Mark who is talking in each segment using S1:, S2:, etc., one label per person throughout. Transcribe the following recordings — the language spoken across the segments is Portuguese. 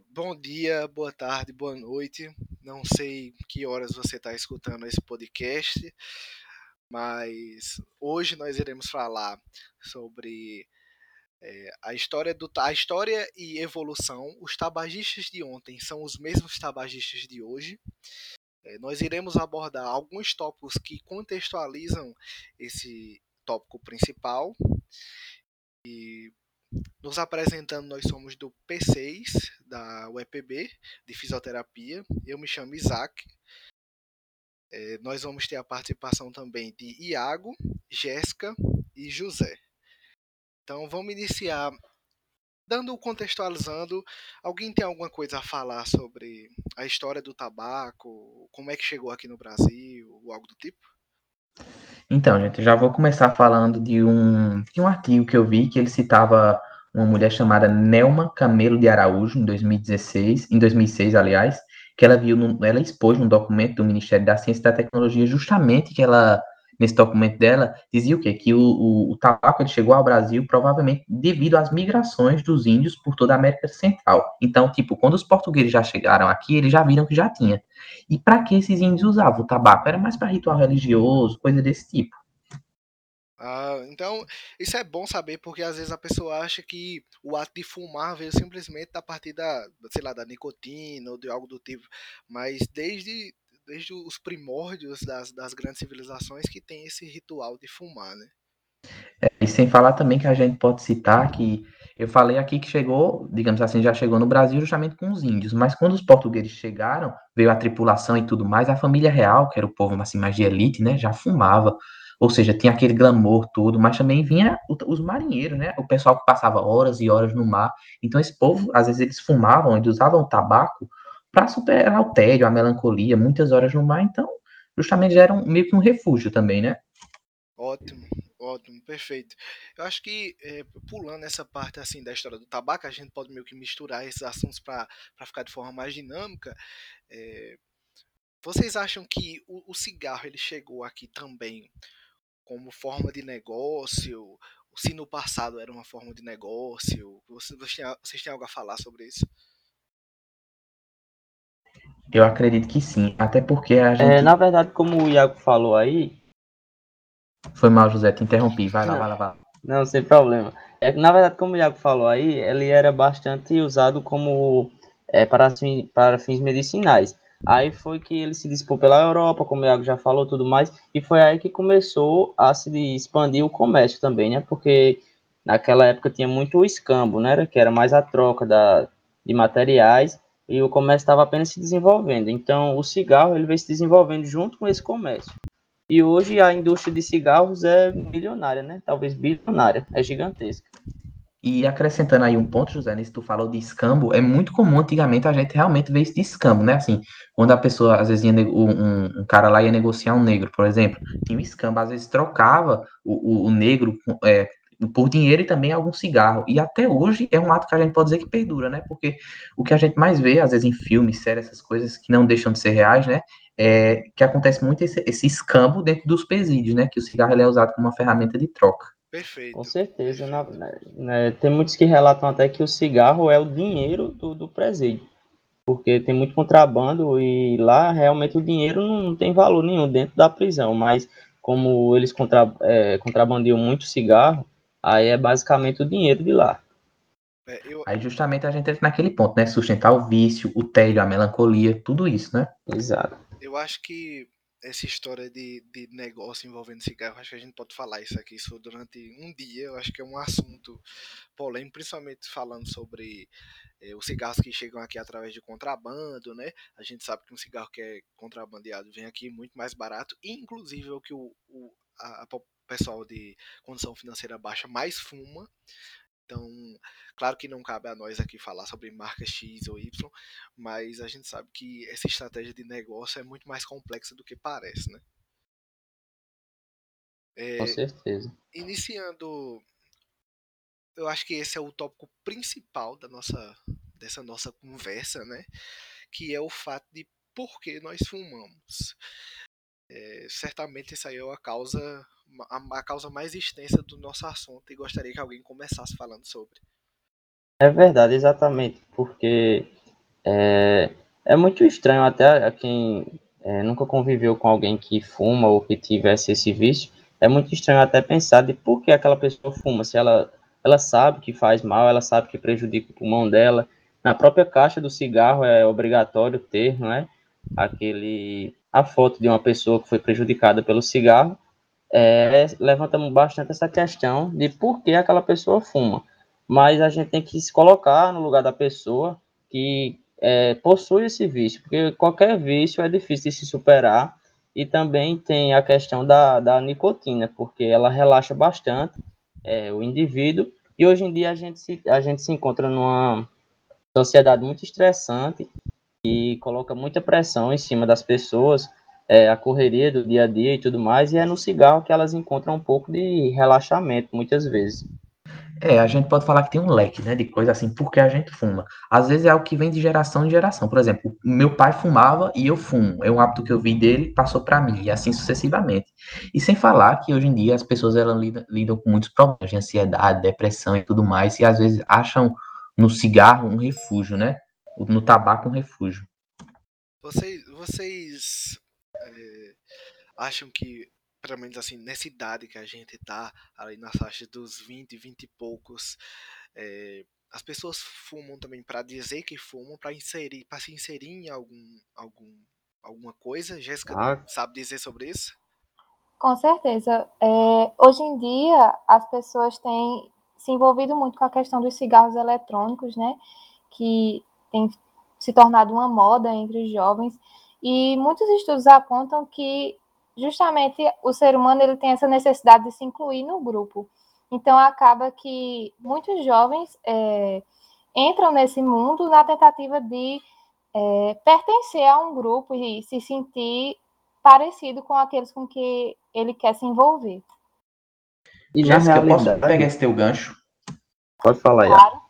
S1: Bom dia, boa tarde, boa noite. Não sei que horas você está escutando esse podcast, mas hoje nós iremos falar sobre é, a história do a história e evolução. Os tabagistas de ontem são os mesmos tabagistas de hoje. É, nós iremos abordar alguns tópicos que contextualizam esse tópico principal. E nos apresentando, nós somos do P6, da UEPB, de fisioterapia. Eu me chamo Isaac. É, nós vamos ter a participação também de Iago, Jéssica e José. Então vamos iniciar dando contextualizando. Alguém tem alguma coisa a falar sobre a história do tabaco, como é que chegou aqui no Brasil, ou algo do tipo?
S2: Então, gente, já vou começar falando de um, de um artigo que eu vi que ele citava uma mulher chamada Nelma Camelo de Araújo, em 2016, em 2006, aliás, que ela viu, ela expôs num documento do Ministério da Ciência e da Tecnologia, justamente que ela, nesse documento dela, dizia o quê? Que o, o, o tabaco chegou ao Brasil provavelmente devido às migrações dos índios por toda a América Central. Então, tipo, quando os portugueses já chegaram aqui, eles já viram que já tinha. E para que esses índios usavam o tabaco? Era mais para ritual religioso, coisa desse tipo.
S1: Ah, então, isso é bom saber porque às vezes a pessoa acha que o ato de fumar veio simplesmente a partir da, sei lá, da nicotina ou de algo do tipo, mas desde, desde os primórdios das, das grandes civilizações que tem esse ritual de fumar, né?
S2: É, e sem falar também que a gente pode citar que eu falei aqui que chegou, digamos assim, já chegou no Brasil justamente com os índios, mas quando os portugueses chegaram, veio a tripulação e tudo mais, a família real, que era o povo assim, mais de elite, né, já fumava. Ou seja, tinha aquele glamour tudo, mas também vinha os marinheiros, né? O pessoal que passava horas e horas no mar. Então esse povo, às vezes eles fumavam, eles usavam tabaco para superar o tédio, a melancolia, muitas horas no mar. Então, justamente era um, meio que um refúgio também, né?
S1: Ótimo, ótimo, perfeito. Eu acho que é, pulando essa parte assim da história do tabaco, a gente pode meio que misturar esses assuntos para ficar de forma mais dinâmica. É, vocês acham que o, o cigarro ele chegou aqui também como forma de negócio, se no passado era uma forma de negócio. Vocês, vocês têm algo a falar sobre isso?
S2: Eu acredito que sim, até porque a é, gente.
S3: É, na verdade, como o Iago falou aí.
S2: Foi mal, José, te interrompi. Vai lá,
S3: não,
S2: vai lá, vai lá.
S3: Não, sem problema. É, na verdade, como o Iago falou aí, ele era bastante usado como é, para, para fins medicinais. Aí foi que ele se dispôs pela Europa, como o Iago já falou, tudo mais, e foi aí que começou a se expandir o comércio também, né? Porque naquela época tinha muito o escambo, né? Que era mais a troca da, de materiais, e o comércio estava apenas se desenvolvendo. Então, o cigarro ele veio se desenvolvendo junto com esse comércio. E hoje a indústria de cigarros é milionária, né? Talvez bilionária, é gigantesca.
S2: E acrescentando aí um ponto, José, nisso tu falou de escambo, é muito comum antigamente a gente realmente ver isso de escambo, né? Assim, quando a pessoa, às vezes, ia, um, um, cara lá ia negociar um negro, por exemplo, tinha um escambo, às vezes trocava o, o, o negro é, por dinheiro e também algum cigarro. E até hoje é um ato que a gente pode dizer que perdura, né? Porque o que a gente mais vê, às vezes, em filmes, séries, essas coisas que não deixam de ser reais, né? É que acontece muito esse, esse escambo dentro dos presídios, né? Que o cigarro é usado como uma ferramenta de troca.
S1: Perfeito.
S3: Com certeza. Na, né, tem muitos que relatam até que o cigarro é o dinheiro do, do presídio. Porque tem muito contrabando e lá realmente o dinheiro não tem valor nenhum dentro da prisão. Mas como eles contra, é, contrabandiam muito cigarro, aí é basicamente o dinheiro de lá.
S2: É, eu... Aí justamente a gente entra naquele ponto, né? Sustentar o vício, o tédio, a melancolia, tudo isso, né?
S3: Exato.
S1: Eu acho que essa história de, de negócio envolvendo cigarro, acho que a gente pode falar isso aqui isso durante um dia. Eu acho que é um assunto polêmico, principalmente falando sobre é, os cigarros que chegam aqui através de contrabando, né? A gente sabe que um cigarro que é contrabandeado vem aqui muito mais barato, inclusive é o que o, o a, a pessoal de condição financeira baixa mais fuma. Então, claro que não cabe a nós aqui falar sobre marca X ou Y, mas a gente sabe que essa estratégia de negócio é muito mais complexa do que parece, né?
S3: É, Com certeza.
S1: Iniciando, eu acho que esse é o tópico principal da nossa, dessa nossa conversa, né? Que é o fato de por que nós fumamos. É, certamente isso aí é a causa a, a causa mais extensa do nosso assunto e gostaria que alguém começasse falando sobre.
S3: É verdade, exatamente, porque É, é muito estranho até a quem é, nunca conviveu com alguém que fuma ou que tivesse esse vício, é muito estranho até pensar de por que aquela pessoa fuma, se ela, ela sabe que faz mal, ela sabe que prejudica o pulmão dela. Na própria caixa do cigarro é obrigatório ter, não é? Aquele, a foto de uma pessoa que foi prejudicada pelo cigarro, é, levanta bastante essa questão de por que aquela pessoa fuma. Mas a gente tem que se colocar no lugar da pessoa que é, possui esse vício, porque qualquer vício é difícil de se superar, e também tem a questão da, da nicotina, porque ela relaxa bastante é, o indivíduo, e hoje em dia a gente, se, a gente se encontra numa sociedade muito estressante e coloca muita pressão em cima das pessoas, é, a correria do dia a dia e tudo mais, e é no cigarro que elas encontram um pouco de relaxamento, muitas vezes.
S2: É, a gente pode falar que tem um leque, né, de coisa assim, porque a gente fuma. Às vezes é algo que vem de geração em geração. Por exemplo, meu pai fumava e eu fumo. É um hábito que eu vi dele, passou para mim, e assim sucessivamente. E sem falar que hoje em dia as pessoas elas lidam, lidam com muitos problemas de ansiedade, depressão e tudo mais, e às vezes acham no cigarro um refúgio, né? No tabaco um refúgio.
S1: Vocês, vocês acham que pelo menos assim, nessa idade que a gente tá, ali na faixa dos 20, 20 e poucos, é, as pessoas fumam também para dizer que fumam, para inserir, para se inserir em algum, algum, alguma coisa. Jéssica ah. sabe dizer sobre isso?
S4: Com certeza. É, hoje em dia, as pessoas têm se envolvido muito com a questão dos cigarros eletrônicos, né? Que tem se tornado uma moda entre os jovens. E muitos estudos apontam que justamente o ser humano ele tem essa necessidade de se incluir no grupo. Então acaba que muitos jovens é, entram nesse mundo na tentativa de é, pertencer a um grupo e se sentir parecido com aqueles com que ele quer se envolver.
S2: E Jéssica, eu posso pegar esse teu gancho?
S3: Pode falar, claro.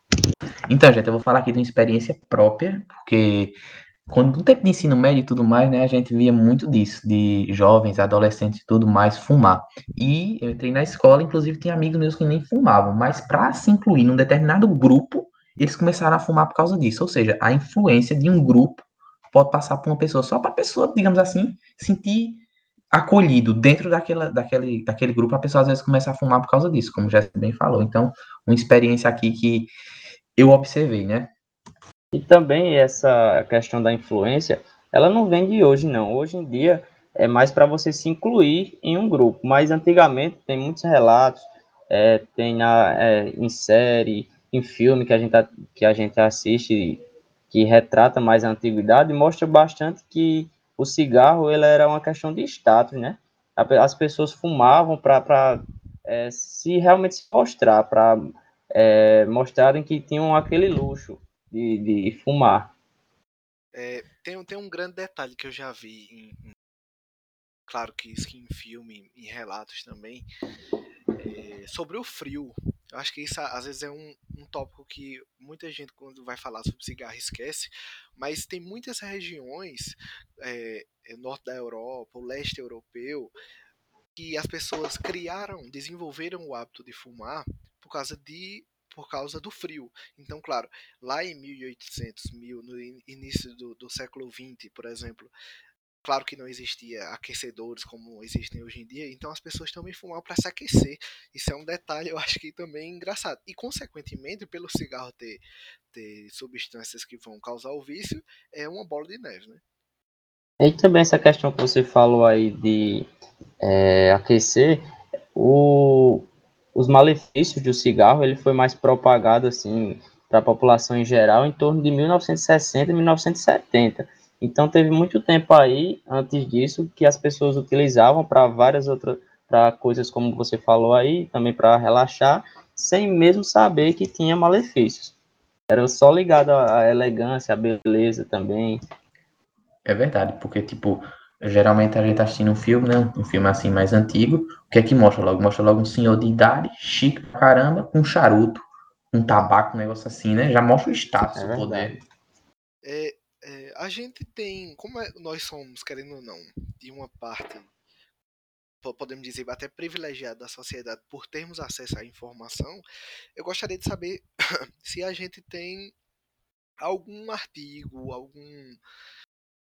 S2: Então, gente, eu vou falar aqui de uma experiência própria, porque quando no tempo de ensino médio e tudo mais, né, a gente via muito disso, de jovens, adolescentes e tudo mais, fumar. E eu entrei na escola, inclusive tinha amigos meus que nem fumavam, mas para se incluir num determinado grupo, eles começaram a fumar por causa disso. Ou seja, a influência de um grupo pode passar por uma pessoa, só para a pessoa, digamos assim, sentir acolhido dentro daquela, daquele, daquele grupo, a pessoa às vezes começa a fumar por causa disso, como já bem falou. Então, uma experiência aqui que eu observei, né?
S3: E também essa questão da influência, ela não vem de hoje, não. Hoje em dia é mais para você se incluir em um grupo. Mas antigamente tem muitos relatos, é, tem na, é, em série, em filme que a, gente, que a gente assiste, que retrata mais a antiguidade, mostra bastante que o cigarro ele era uma questão de status, né? As pessoas fumavam para é, se realmente se mostrar, para é, mostrarem que tinham aquele luxo de, de fumar.
S1: É, tem, tem um grande detalhe que eu já vi, em, em, claro que isso em filme, em relatos também, é, sobre o frio. Eu acho que isso às vezes é um, um tópico que muita gente, quando vai falar sobre cigarro, esquece, mas tem muitas regiões, é, é norte da Europa, o leste europeu, que as pessoas criaram, desenvolveram o hábito de fumar por causa de por causa do frio. Então, claro, lá em 1800, mil, no início do, do século 20, por exemplo, claro que não existia aquecedores como existem hoje em dia, então as pessoas também fumavam para se aquecer. Isso é um detalhe, eu acho que também engraçado. E, consequentemente, pelo cigarro ter, ter substâncias que vão causar o vício, é uma bola de neve, né?
S3: E também essa questão que você falou aí de é, aquecer, o, os malefícios do cigarro ele foi mais propagado assim para a população em geral em torno de 1960 e 1970. Então teve muito tempo aí antes disso que as pessoas utilizavam para várias outras para coisas como você falou aí, também para relaxar, sem mesmo saber que tinha malefícios. Era só ligado à elegância, à beleza também.
S2: É verdade, porque tipo, Geralmente a gente tá assistindo um filme, né? Um filme assim mais antigo. O que é que mostra logo? Mostra logo um senhor de idade, chique pra caramba, com um charuto, um tabaco, um negócio assim, né? Já mostra o status, é o poder.
S1: É, é, a gente tem, como é, nós somos, querendo ou não, de uma parte, podemos dizer, até privilegiada da sociedade por termos acesso à informação, eu gostaria de saber se a gente tem algum artigo, algum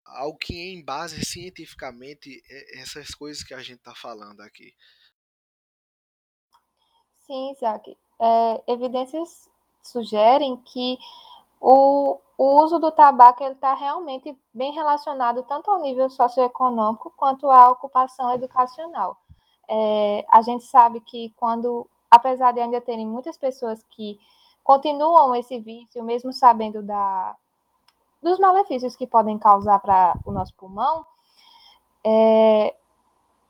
S1: algo que embase cientificamente essas coisas que a gente está falando aqui.
S4: Sim, Isaac. É, evidências sugerem que o, o uso do tabaco está realmente bem relacionado tanto ao nível socioeconômico quanto à ocupação educacional. É, a gente sabe que quando, apesar de ainda terem muitas pessoas que continuam esse vício, mesmo sabendo da, dos malefícios que podem causar para o nosso pulmão, é,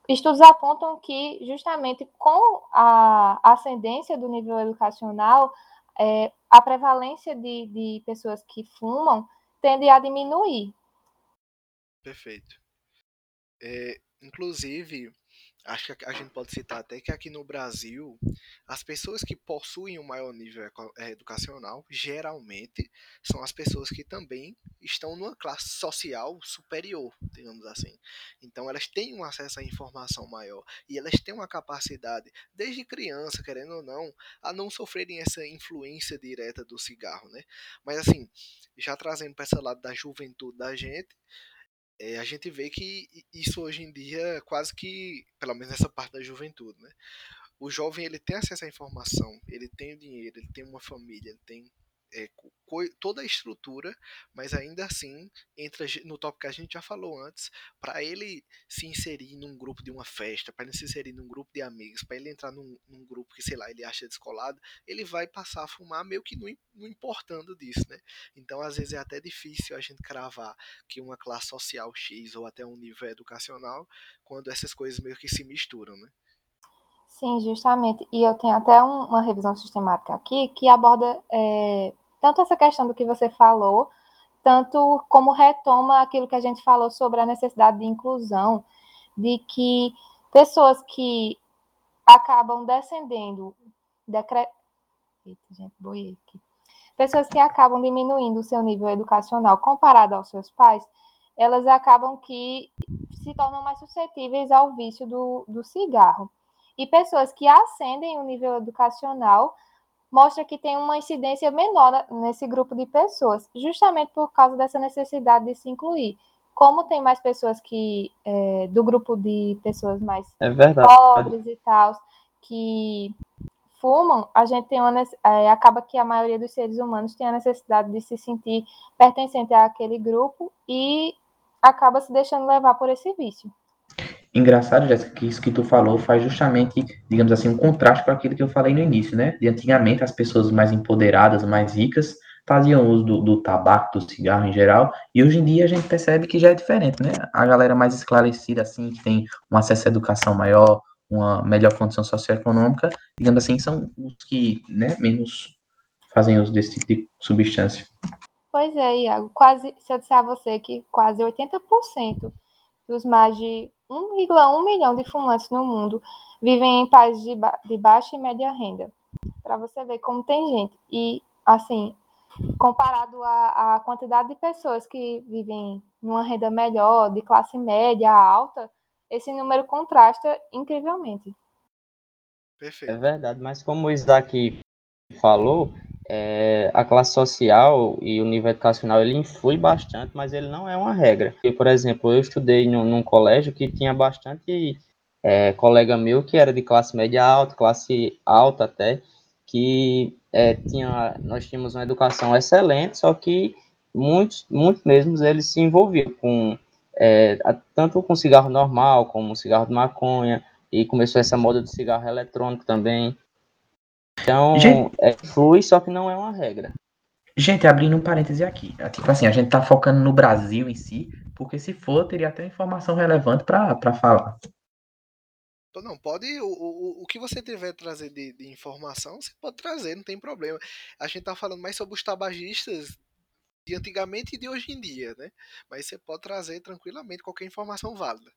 S4: estudos apontam que justamente com a ascendência do nível educacional, é, a prevalência de, de pessoas que fumam tende a diminuir.
S1: Perfeito. É, inclusive, acho que a gente pode citar até que aqui no Brasil, as pessoas que possuem um maior nível é, educacional, geralmente, são as pessoas que também estão numa classe social superior, digamos assim. Então, elas têm um acesso à informação maior e elas têm uma capacidade, desde criança, querendo ou não, a não sofrerem essa influência direta do cigarro, né? Mas, assim, já trazendo para esse lado da juventude da gente, é, a gente vê que isso hoje em dia quase que, pelo menos nessa parte da juventude, né? O jovem ele tem acesso à informação, ele tem o dinheiro, ele tem uma família, ele tem é, toda a estrutura, mas ainda assim entra no tópico que a gente já falou antes, para ele se inserir num grupo de uma festa, para ele se inserir num grupo de amigos, para ele entrar num, num, grupo que, sei lá, ele acha descolado, ele vai passar a fumar meio que não, não importando disso, né? Então, às vezes é até difícil a gente cravar que uma classe social X ou até um nível educacional, quando essas coisas meio que se misturam, né?
S4: Sim, justamente. E eu tenho até um, uma revisão sistemática aqui que aborda é, tanto essa questão do que você falou, tanto como retoma aquilo que a gente falou sobre a necessidade de inclusão, de que pessoas que acabam descendendo, decre... Eita, gente, aqui. Pessoas que acabam diminuindo o seu nível educacional comparado aos seus pais, elas acabam que se tornam mais suscetíveis ao vício do, do cigarro. E pessoas que ascendem o nível educacional mostra que tem uma incidência menor nesse grupo de pessoas, justamente por causa dessa necessidade de se incluir. Como tem mais pessoas que, é, do grupo de pessoas mais
S3: é
S4: pobres e tal, que fumam, a gente tem uma, é, acaba que a maioria dos seres humanos tem a necessidade de se sentir pertencente àquele grupo e acaba se deixando levar por esse vício.
S2: Engraçado, Jéssica, que isso que tu falou faz justamente, digamos assim, um contraste com aquilo que eu falei no início, né? De antigamente as pessoas mais empoderadas, mais ricas, faziam uso do, do, tabaco, do cigarro em geral, e hoje em dia a gente percebe que já é diferente, né? A galera mais esclarecida, assim, que tem um acesso à educação maior, uma melhor condição socioeconômica, digamos assim, são os que, né, menos fazem uso desse tipo de substância.
S4: Pois é, Iago, quase, se eu disser a você que quase 80% dos mais de 1,1 milhão de fumantes no mundo vivem em países de, ba de baixa e média renda. Para você ver como tem gente. E, assim, comparado à, à quantidade de pessoas que vivem numa renda melhor, de classe média alta, esse número contrasta incrivelmente.
S3: Perfeito. É verdade, mas como o Isaac falou, é, a classe social e o nível educacional ele influi bastante, mas ele não é uma regra. E, por exemplo, eu estudei num, num colégio que tinha bastante é, colega meu que era de classe média alta, classe alta até, que é, tinha, nós tínhamos uma educação excelente, só que muitos, muitos mesmos eles se envolviam com é, tanto com cigarro normal como cigarro de maconha e começou essa moda do cigarro eletrônico também. Então, gente, é, flui, só que não é uma regra.
S2: Gente, abrindo um parêntese aqui. É, tipo assim, a gente tá focando no Brasil em si, porque se for, teria até informação relevante para falar.
S1: Não, pode. O, o, o que você tiver trazer de, de, informação, você pode trazer, não tem problema. A gente tá falando mais sobre os tabagistas de antigamente e de hoje em dia, né? Mas você pode trazer tranquilamente qualquer informação válida.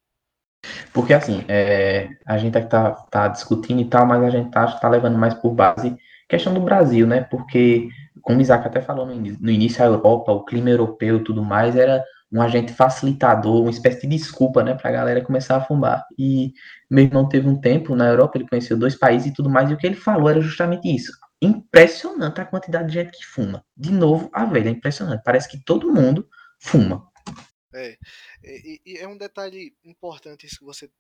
S2: Porque assim, é, a gente tá, tá discutindo e tal, mas a gente tá, tá levando mais por base questão do Brasil, né? Porque, como o Isaac até falou no, no início, a Europa, o clima europeu tudo mais, era um agente facilitador, uma espécie de desculpa, né, pra galera começar a fumar. E meu irmão teve um tempo na Europa, ele conheceu dois países e tudo mais, e o que ele falou era justamente isso. impressionante a quantidade de gente que fuma. De novo, a velha, é impressionante. Parece que todo mundo fuma.
S1: É, e, e é um detalhe importante isso que você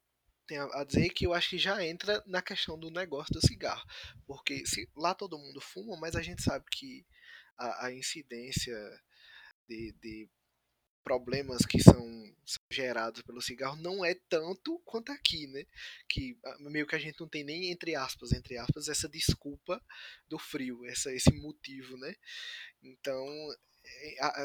S1: tem a dizer que eu acho que já entra na questão do negócio do cigarro. Porque se, lá todo mundo fuma, mas a gente sabe que a, a incidência de, de problemas que são, são, gerados pelo cigarro não é tanto quanto aqui, né? Que meio que a gente não tem nem entre aspas, entre aspas, essa desculpa do frio, essa, esse motivo, né? Então,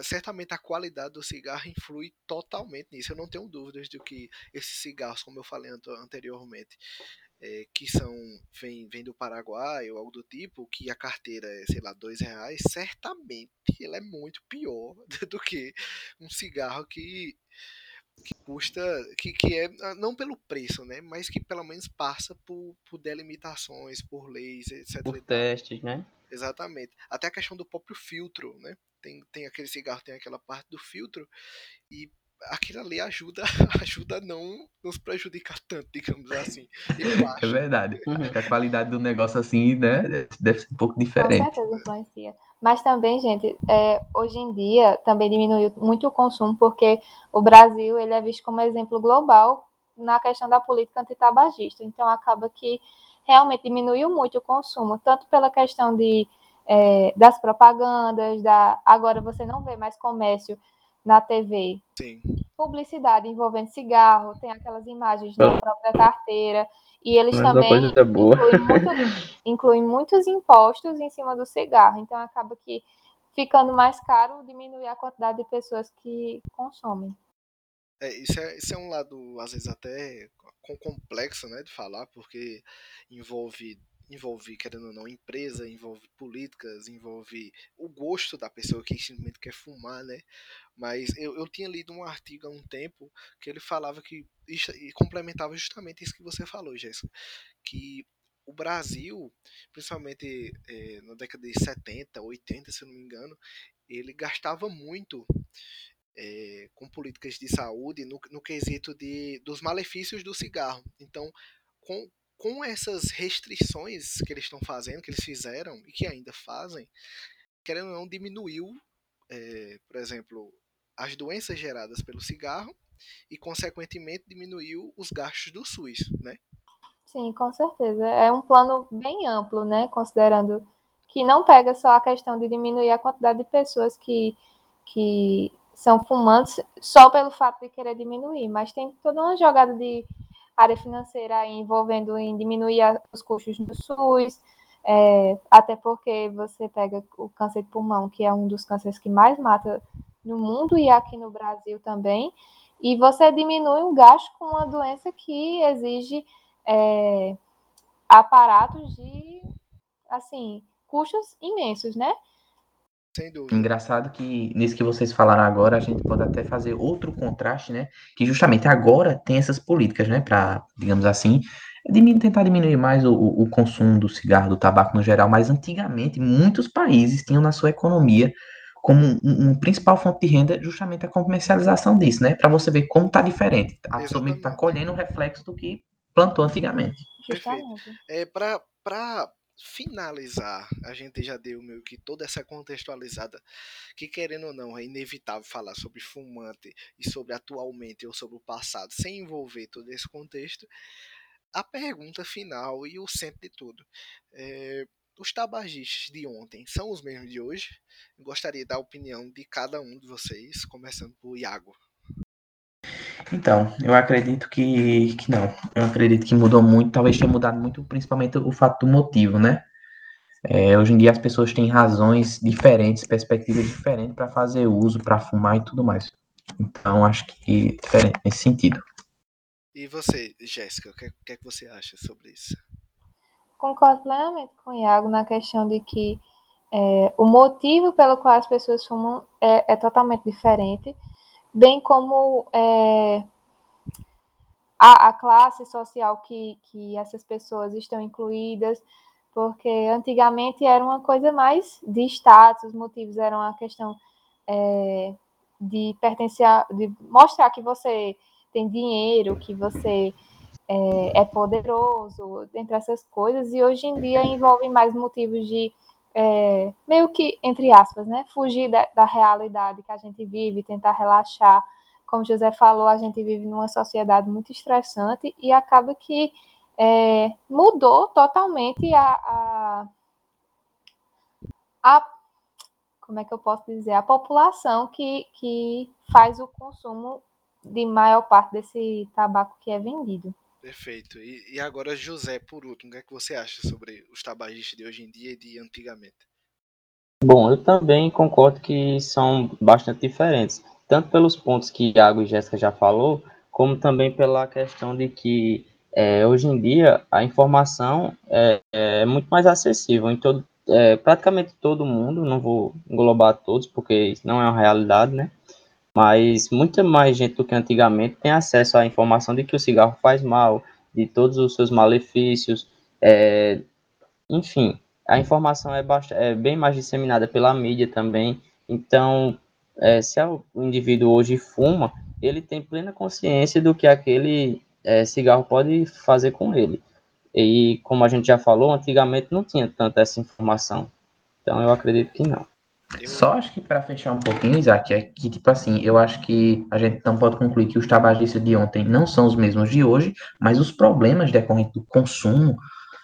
S1: certamente a qualidade do cigarro influi totalmente nisso. Eu não tenho dúvidas de que esses cigarros, como eu falei anteriormente, é, que são vem, vem do Paraguai ou algo do tipo, que a carteira é, sei lá, dois reais, certamente ele é muito pior do que um cigarro que, que custa, que, que é, ah, não pelo preço, né, mas que pelo menos passa por, por delimitações, por leis, etc.
S3: Por testes, né?
S1: Exatamente. Até a questão do próprio filtro, né? Tem, tem aquele cigarro, tem aquela parte do filtro, e aquilo ali ajuda, ajuda a não nos prejudicar tanto, digamos assim.
S2: É verdade. Uhum. A qualidade do negócio assim, né, deve ser um pouco diferente. Com
S4: certeza influencia. Mas também, gente, é, hoje em dia também diminuiu muito o consumo, porque o Brasil ele é visto como exemplo global na questão da política antitabagista. Então acaba que realmente diminuiu muito o consumo, tanto pela questão de, é, das propagandas, da agora você não vê mais comércio na TV.
S1: Sim.
S4: Publicidade envolvendo cigarro, tem aquelas imagens da própria carteira. E eles Mas também incluem, muito, incluem, muitos impostos em cima do cigarro. Então acaba que ficando mais caro diminui a quantidade de pessoas que consomem.
S1: É, isso, é, isso é um lado, às vezes, até complexo né, de falar, porque envolve envolve, querendo ou não, empresa, envolve políticas, envolve o gosto da pessoa que simplesmente quer fumar, né? Mas eu, eu tinha lido um artigo há um tempo que ele falava que e complementava justamente isso que você falou, Jéssica, que o Brasil, principalmente é, na década de 70, 80, se eu não me engano, ele gastava muito é, com políticas de saúde no, no quesito de, dos malefícios do cigarro. Então, com, com essas restrições que eles estão fazendo, que eles fizeram e que ainda fazem, querendo ou não, diminuiu, é, por exemplo, as doenças geradas pelo cigarro e, consequentemente, diminuiu os gastos do SUS, né?
S4: Sim, com certeza. É um plano bem amplo, né? Considerando que não pega só a questão de diminuir a quantidade de pessoas que, que são fumantes só pelo fato de querer diminuir, mas tem toda uma jogada de área financeira envolvendo em diminuir os custos do SUS, é, até porque você pega o câncer de pulmão, que é um dos cânceres que mais mata no mundo e aqui no Brasil também, e você diminui um gasto com uma doença que exige é, aparatos de, assim, custos imensos, né?
S1: Sem dúvida.
S2: Engraçado que nisso que vocês falaram agora, a gente pode até fazer outro contraste, né? Que justamente agora tem essas políticas, né? Para, digamos assim, tentar diminuir mais o, o, consumo do cigarro, do tabaco no geral. Mas antigamente, muitos países tinham na sua economia como um, um principal fonte de renda justamente a comercialização disso, né? Para você ver como tá diferente. A pessoa está colhendo o reflexo do que plantou antigamente.
S1: Perfeito. É, para finalizar, a gente já deu meio que toda essa contextualizada, que querendo ou não, é inevitável falar sobre fumante e sobre atualmente ou sobre o passado, sem envolver todo esse contexto. A pergunta final e o centro de tudo. É, os tabagistas de ontem são os mesmos de hoje? Gostaria da opinião de cada um de vocês, começando por Iago.
S2: Então, eu acredito que, que não. Eu acredito que mudou muito, talvez tenha mudado muito, principalmente o fato do motivo, né? É, hoje em dia as pessoas têm razões diferentes, perspectivas diferentes para fazer uso, para fumar e tudo mais. Então, acho que é diferente nesse sentido.
S1: E você, Jéssica, o que, é, que, é que você acha sobre isso?
S4: Concordo plenamente com o Iago na questão de que é, o motivo pelo qual as pessoas fumam é, é totalmente diferente bem como é, a, a, classe social que, que essas pessoas estão incluídas, porque antigamente era uma coisa mais de status, os motivos eram a questão é, de pertencer, a, de mostrar que você tem dinheiro, que você é, é, poderoso, entre essas coisas, e hoje em dia envolve mais motivos de é, meio que, entre aspas, né, fugir da, da, realidade que a gente vive, tentar relaxar. Como José falou, a gente vive numa sociedade muito estressante e acaba que é, mudou totalmente a, a, a, como é que eu posso dizer, a população que, que faz o consumo de maior parte desse tabaco que é vendido.
S1: Perfeito. E, e, agora, José, por último, o que é que você acha sobre os tabagistas de hoje em dia e de antigamente?
S3: Bom, eu também concordo que são bastante diferentes, tanto pelos pontos que Iago e Jéssica já falou, como também pela questão de que é, hoje em dia a informação é, é, muito mais acessível em todo, é, praticamente todo mundo, não vou englobar todos, porque não é uma realidade, né? Mas muita mais gente do que antigamente tem acesso à informação de que o cigarro faz mal, de todos os seus malefícios, é, enfim, a informação é, é, bem mais disseminada pela mídia também, então, é, se o indivíduo hoje fuma, ele tem plena consciência do que aquele é, cigarro pode fazer com ele. E, como a gente já falou, antigamente não tinha tanta essa informação. Então, eu acredito que não.
S2: Só acho que para fechar um pouquinho, Isaac, é que, tipo assim, eu acho que a gente não pode concluir que os tabagistas de ontem não são os mesmos de hoje, mas os problemas decorrentes do consumo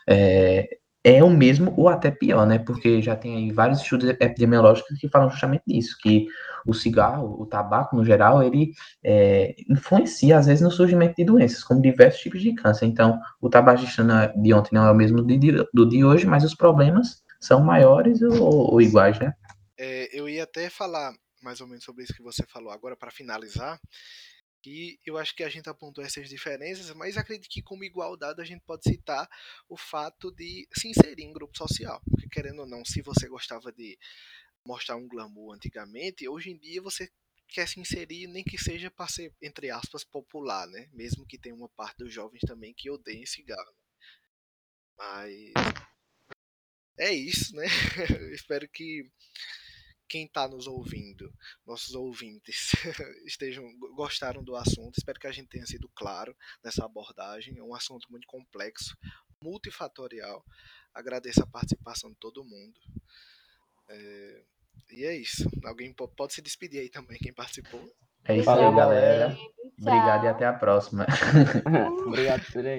S2: é, é o mesmo ou até pior, né? Porque já tem aí vários estudos epidemiológicos que falam justamente disso, que o cigarro, o tabaco no geral, ele é, influencia às vezes no surgimento de doenças, como diversos tipos de câncer. Então, o tabagista de ontem não é o mesmo do de hoje, mas os problemas são maiores ou, ou iguais, né?
S1: É, eu ia até falar mais ou menos sobre isso que você falou agora para finalizar. E eu acho que a gente apontou essas diferenças, mas acredito que como igualdade a gente pode citar o fato de se inserir em grupo social. Porque querendo ou não, se você gostava de mostrar um glamour antigamente, hoje em dia você quer se inserir, nem que seja para ser, entre aspas, popular, né? Mesmo que tenha uma parte dos jovens também que odeiem cigarro. Mas é isso, né? espero que quem está nos ouvindo, nossos ouvintes, estejam gostaram do assunto. Espero que a gente tenha sido claro nessa abordagem. É um assunto muito complexo, multifatorial. Agradeço a participação de todo mundo. É, e é isso. Alguém pode se despedir aí também, quem participou.
S2: É isso aí, galera. Obrigado e até a próxima.
S3: Obrigado por aí.